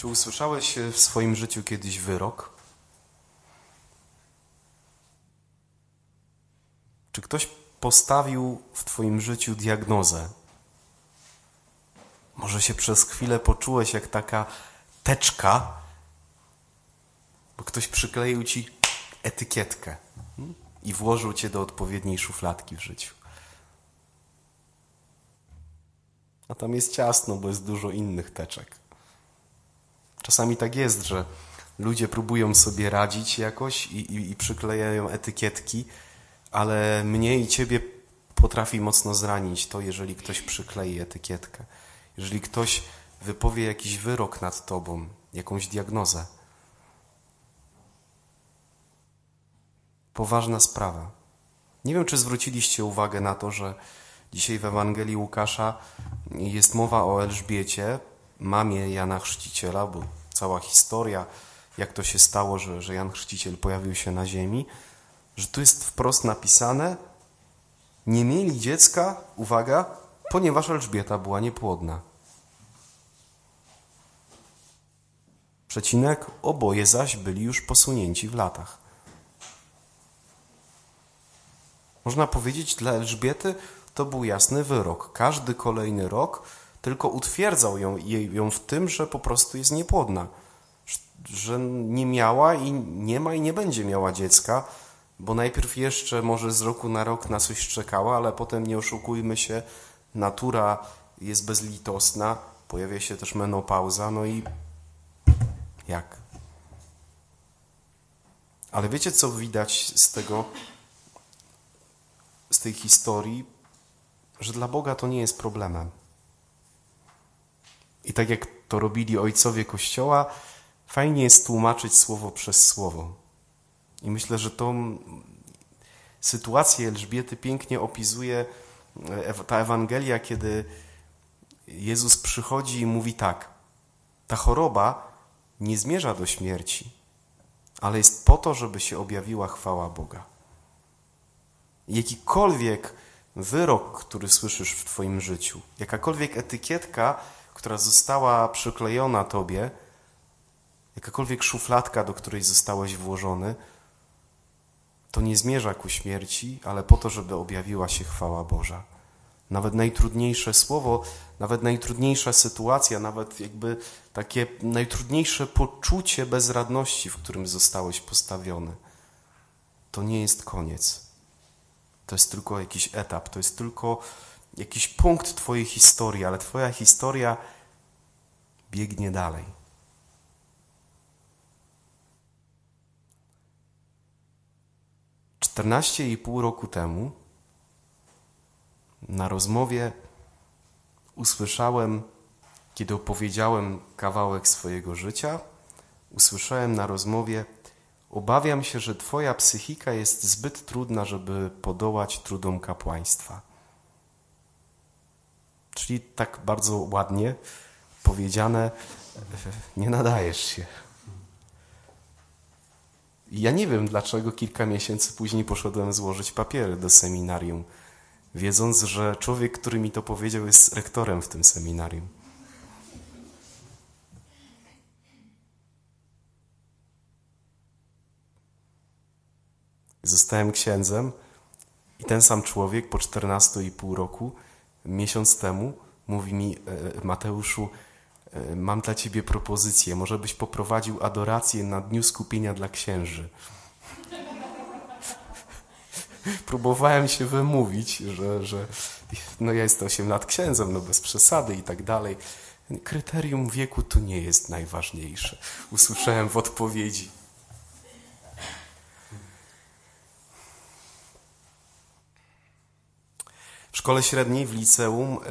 Czy usłyszałeś w swoim życiu kiedyś wyrok? Czy ktoś postawił w Twoim życiu diagnozę? Może się przez chwilę poczułeś jak taka teczka, bo ktoś przykleił Ci etykietkę hmm? i włożył Cię do odpowiedniej szufladki w życiu. A tam jest ciasno, bo jest dużo innych teczek. Czasami tak jest, że ludzie próbują sobie radzić jakoś i, i, i przyklejają etykietki, ale mnie i ciebie potrafi mocno zranić to, jeżeli ktoś przyklei etykietkę. Jeżeli ktoś wypowie jakiś wyrok nad tobą, jakąś diagnozę. Poważna sprawa. Nie wiem, czy zwróciliście uwagę na to, że dzisiaj w Ewangelii Łukasza jest mowa o Elżbiecie, mamie Jana Chrzciciela, bo cała historia, jak to się stało, że, że Jan Chrzciciel pojawił się na ziemi, że tu jest wprost napisane, nie mieli dziecka, uwaga, ponieważ Elżbieta była niepłodna. Przecinek, oboje zaś byli już posunięci w latach. Można powiedzieć, dla Elżbiety to był jasny wyrok. Każdy kolejny rok tylko utwierdzał ją, ją w tym, że po prostu jest niepłodna. Że nie miała i nie ma i nie będzie miała dziecka, bo najpierw jeszcze może z roku na rok na coś czekała, ale potem nie oszukujmy się, natura jest bezlitosna, pojawia się też menopauza, no i jak? Ale wiecie, co widać z tego, z tej historii? Że dla Boga to nie jest problemem. I tak jak to robili ojcowie Kościoła, fajnie jest tłumaczyć słowo przez słowo. I myślę, że tą sytuację Elżbiety pięknie opisuje e, ta Ewangelia, kiedy Jezus przychodzi i mówi tak: Ta choroba nie zmierza do śmierci, ale jest po to, żeby się objawiła chwała Boga. Jakikolwiek wyrok, który słyszysz w Twoim życiu, jakakolwiek etykietka, która została przyklejona Tobie, jakakolwiek szufladka, do której zostałeś włożony, to nie zmierza ku śmierci, ale po to, żeby objawiła się chwała Boża. Nawet najtrudniejsze słowo, nawet najtrudniejsza sytuacja, nawet jakby takie najtrudniejsze poczucie bezradności, w którym zostałeś postawiony, to nie jest koniec. To jest tylko jakiś etap, to jest tylko jakiś punkt Twojej historii, ale Twoja historia biegnie dalej. Czternaście i pół roku temu na rozmowie usłyszałem, kiedy opowiedziałem kawałek swojego życia, usłyszałem na rozmowie: Obawiam się, że Twoja psychika jest zbyt trudna, żeby podołać trudom kapłaństwa. Czyli tak bardzo ładnie powiedziane, nie nadajesz się. Ja nie wiem, dlaczego kilka miesięcy później poszedłem złożyć papiery do seminarium, wiedząc, że człowiek, który mi to powiedział, jest rektorem w tym seminarium. Zostałem księdzem i ten sam człowiek po 14,5 roku miesiąc temu mówi mi e, Mateuszu, e, mam dla ciebie propozycję, może byś poprowadził adorację na Dniu Skupienia dla księży. Próbowałem się wymówić, że, że no ja jestem 8 lat księdzem, no bez przesady i tak dalej. Kryterium wieku to nie jest najważniejsze. Usłyszałem w odpowiedzi. Szkole średniej, w liceum, e,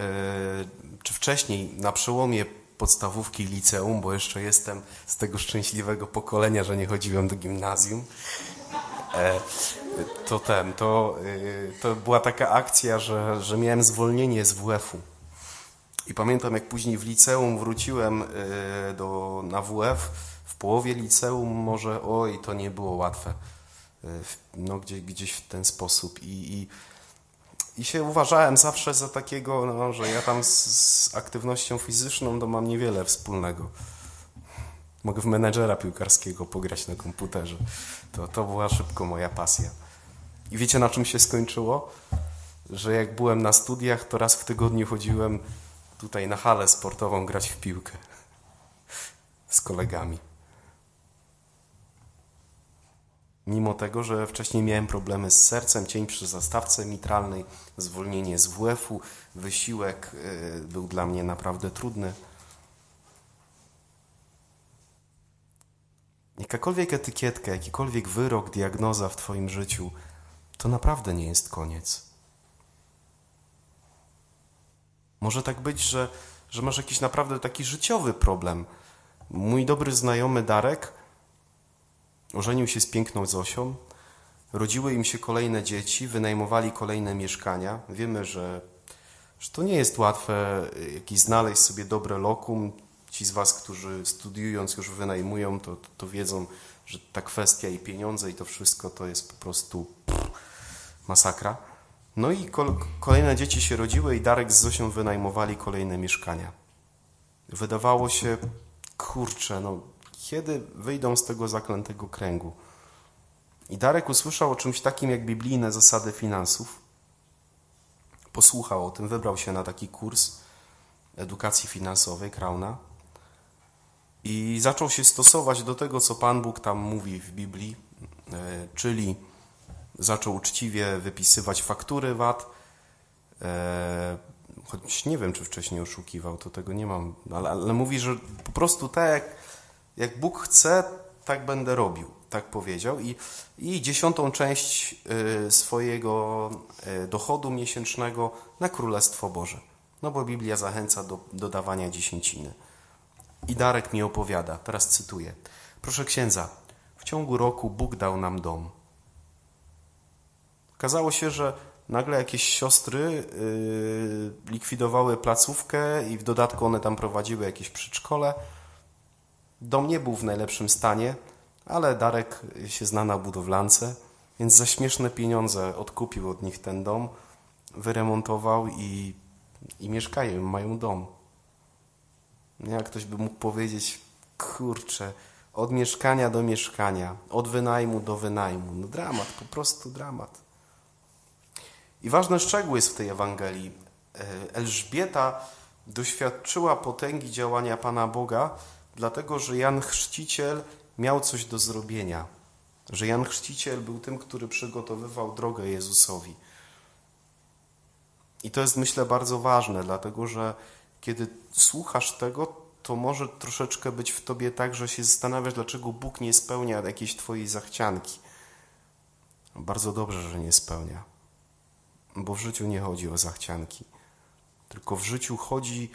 czy wcześniej, na przełomie podstawówki liceum, bo jeszcze jestem z tego szczęśliwego pokolenia, że nie chodziłem do gimnazjum, e, to ten, to, e, to była taka akcja, że, że miałem zwolnienie z WF-u. I pamiętam, jak później w liceum wróciłem do, na WF, w połowie liceum może, oj, to nie było łatwe. No, gdzieś, gdzieś w ten sposób. I, i i się uważałem zawsze za takiego, no, że ja tam z, z aktywnością fizyczną to mam niewiele wspólnego. Mogę w menedżera piłkarskiego pograć na komputerze. To, to była szybko moja pasja. I wiecie na czym się skończyło? Że jak byłem na studiach, to raz w tygodniu chodziłem tutaj na halę sportową grać w piłkę z kolegami. Tego, że wcześniej miałem problemy z sercem, cień przy zastawce mitralnej, zwolnienie z WF-u, wysiłek y, był dla mnie naprawdę trudny. Jakakolwiek etykietka, jakikolwiek wyrok, diagnoza w Twoim życiu, to naprawdę nie jest koniec. Może tak być, że, że masz jakiś naprawdę taki życiowy problem. Mój dobry znajomy Darek ożenił się z piękną Zosią, rodziły im się kolejne dzieci, wynajmowali kolejne mieszkania. Wiemy, że, że to nie jest łatwe jakiś znaleźć sobie dobre lokum. Ci z Was, którzy studiując już wynajmują, to, to, to wiedzą, że ta kwestia i pieniądze i to wszystko to jest po prostu pff, masakra. No i kolejne dzieci się rodziły i Darek z Zosią wynajmowali kolejne mieszkania. Wydawało się, kurczę, no kiedy wyjdą z tego zaklętego kręgu? I Darek usłyszał o czymś takim jak biblijne zasady finansów. Posłuchał o tym, wybrał się na taki kurs edukacji finansowej Krauna i zaczął się stosować do tego, co Pan Bóg tam mówi w Biblii, e, czyli zaczął uczciwie wypisywać faktury VAT, e, choć nie wiem, czy wcześniej oszukiwał, to tego nie mam, ale, ale mówi, że po prostu tak jak Bóg chce, tak będę robił, tak powiedział i, i dziesiątą część e, swojego dochodu miesięcznego na Królestwo Boże. No bo Biblia zachęca do, do dawania dziesięciny. I Darek mi opowiada, teraz cytuję. Proszę księdza, w ciągu roku Bóg dał nam dom. Okazało się, że nagle jakieś siostry yy, likwidowały placówkę i w dodatku one tam prowadziły jakieś przedszkole. Dom nie był w najlepszym stanie, ale Darek się zna na budowlance, więc za śmieszne pieniądze odkupił od nich ten dom, wyremontował i, i mieszkają, mają dom. Jak ktoś by mógł powiedzieć, kurczę, od mieszkania do mieszkania, od wynajmu do wynajmu. No dramat, po prostu dramat. I ważny szczegół jest w tej Ewangelii. E, Elżbieta doświadczyła potęgi działania Pana Boga, dlatego że Jan Chrzciciel miał coś do zrobienia. Że Jan Chrzciciel był tym, który przygotowywał drogę Jezusowi. I to jest, myślę, bardzo ważne, dlatego że kiedy słuchasz tego, to może troszeczkę być w tobie tak, że się zastanawiasz, dlaczego Bóg nie spełnia jakiejś twojej zachcianki. Bardzo dobrze, że nie spełnia, bo w życiu nie chodzi o zachcianki, tylko w życiu chodzi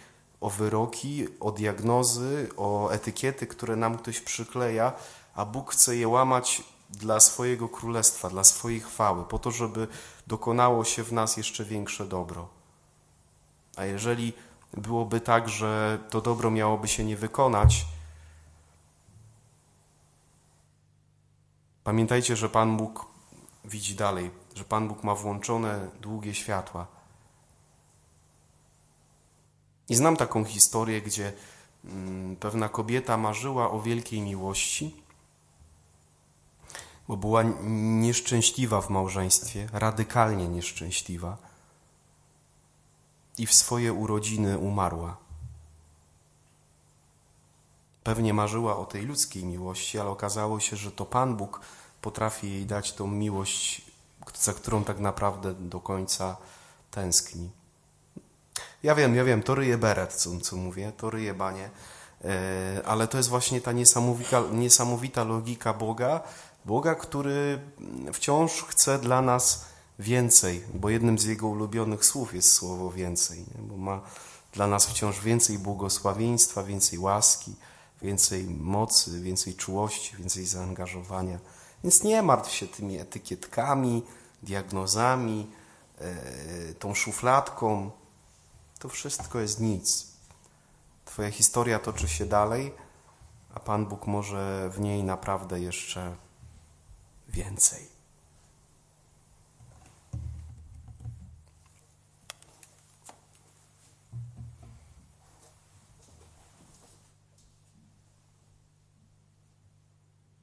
wyroki, o diagnozy, o etykiety, które nam ktoś przykleja, a Bóg chce je łamać dla swojego królestwa, dla swojej chwały, po to, żeby dokonało się w nas jeszcze większe dobro. A jeżeli byłoby tak, że to dobro miałoby się nie wykonać, pamiętajcie, że Pan Bóg widzi dalej, że Pan Bóg ma włączone długie światła. I znam taką historię, gdzie mm, pewna kobieta marzyła o wielkiej miłości, bo była nieszczęśliwa w małżeństwie, radykalnie nieszczęśliwa i w swoje urodziny umarła. Pewnie marzyła o tej ludzkiej miłości, ale okazało się, że to Pan Bóg potrafi jej dać tą miłość, za którą tak naprawdę do końca tęskni. Ja wiem, ja wiem, to ryje beret, co, co mówię, to ryje banie, e, ale to jest właśnie ta niesamowita, niesamowita logika Boga, Boga, który wciąż chce dla nas więcej, bo jednym z jego ulubionych słów jest słowo więcej, nie? bo ma dla nas wciąż więcej błogosławieństwa, więcej łaski, więcej mocy, więcej czułości, więcej zaangażowania. Więc nie martw się tymi etykietkami, diagnozami, e, tą szufladką. To wszystko jest nic. Twoja historia toczy się dalej, a Pan Bóg może w niej naprawdę jeszcze więcej.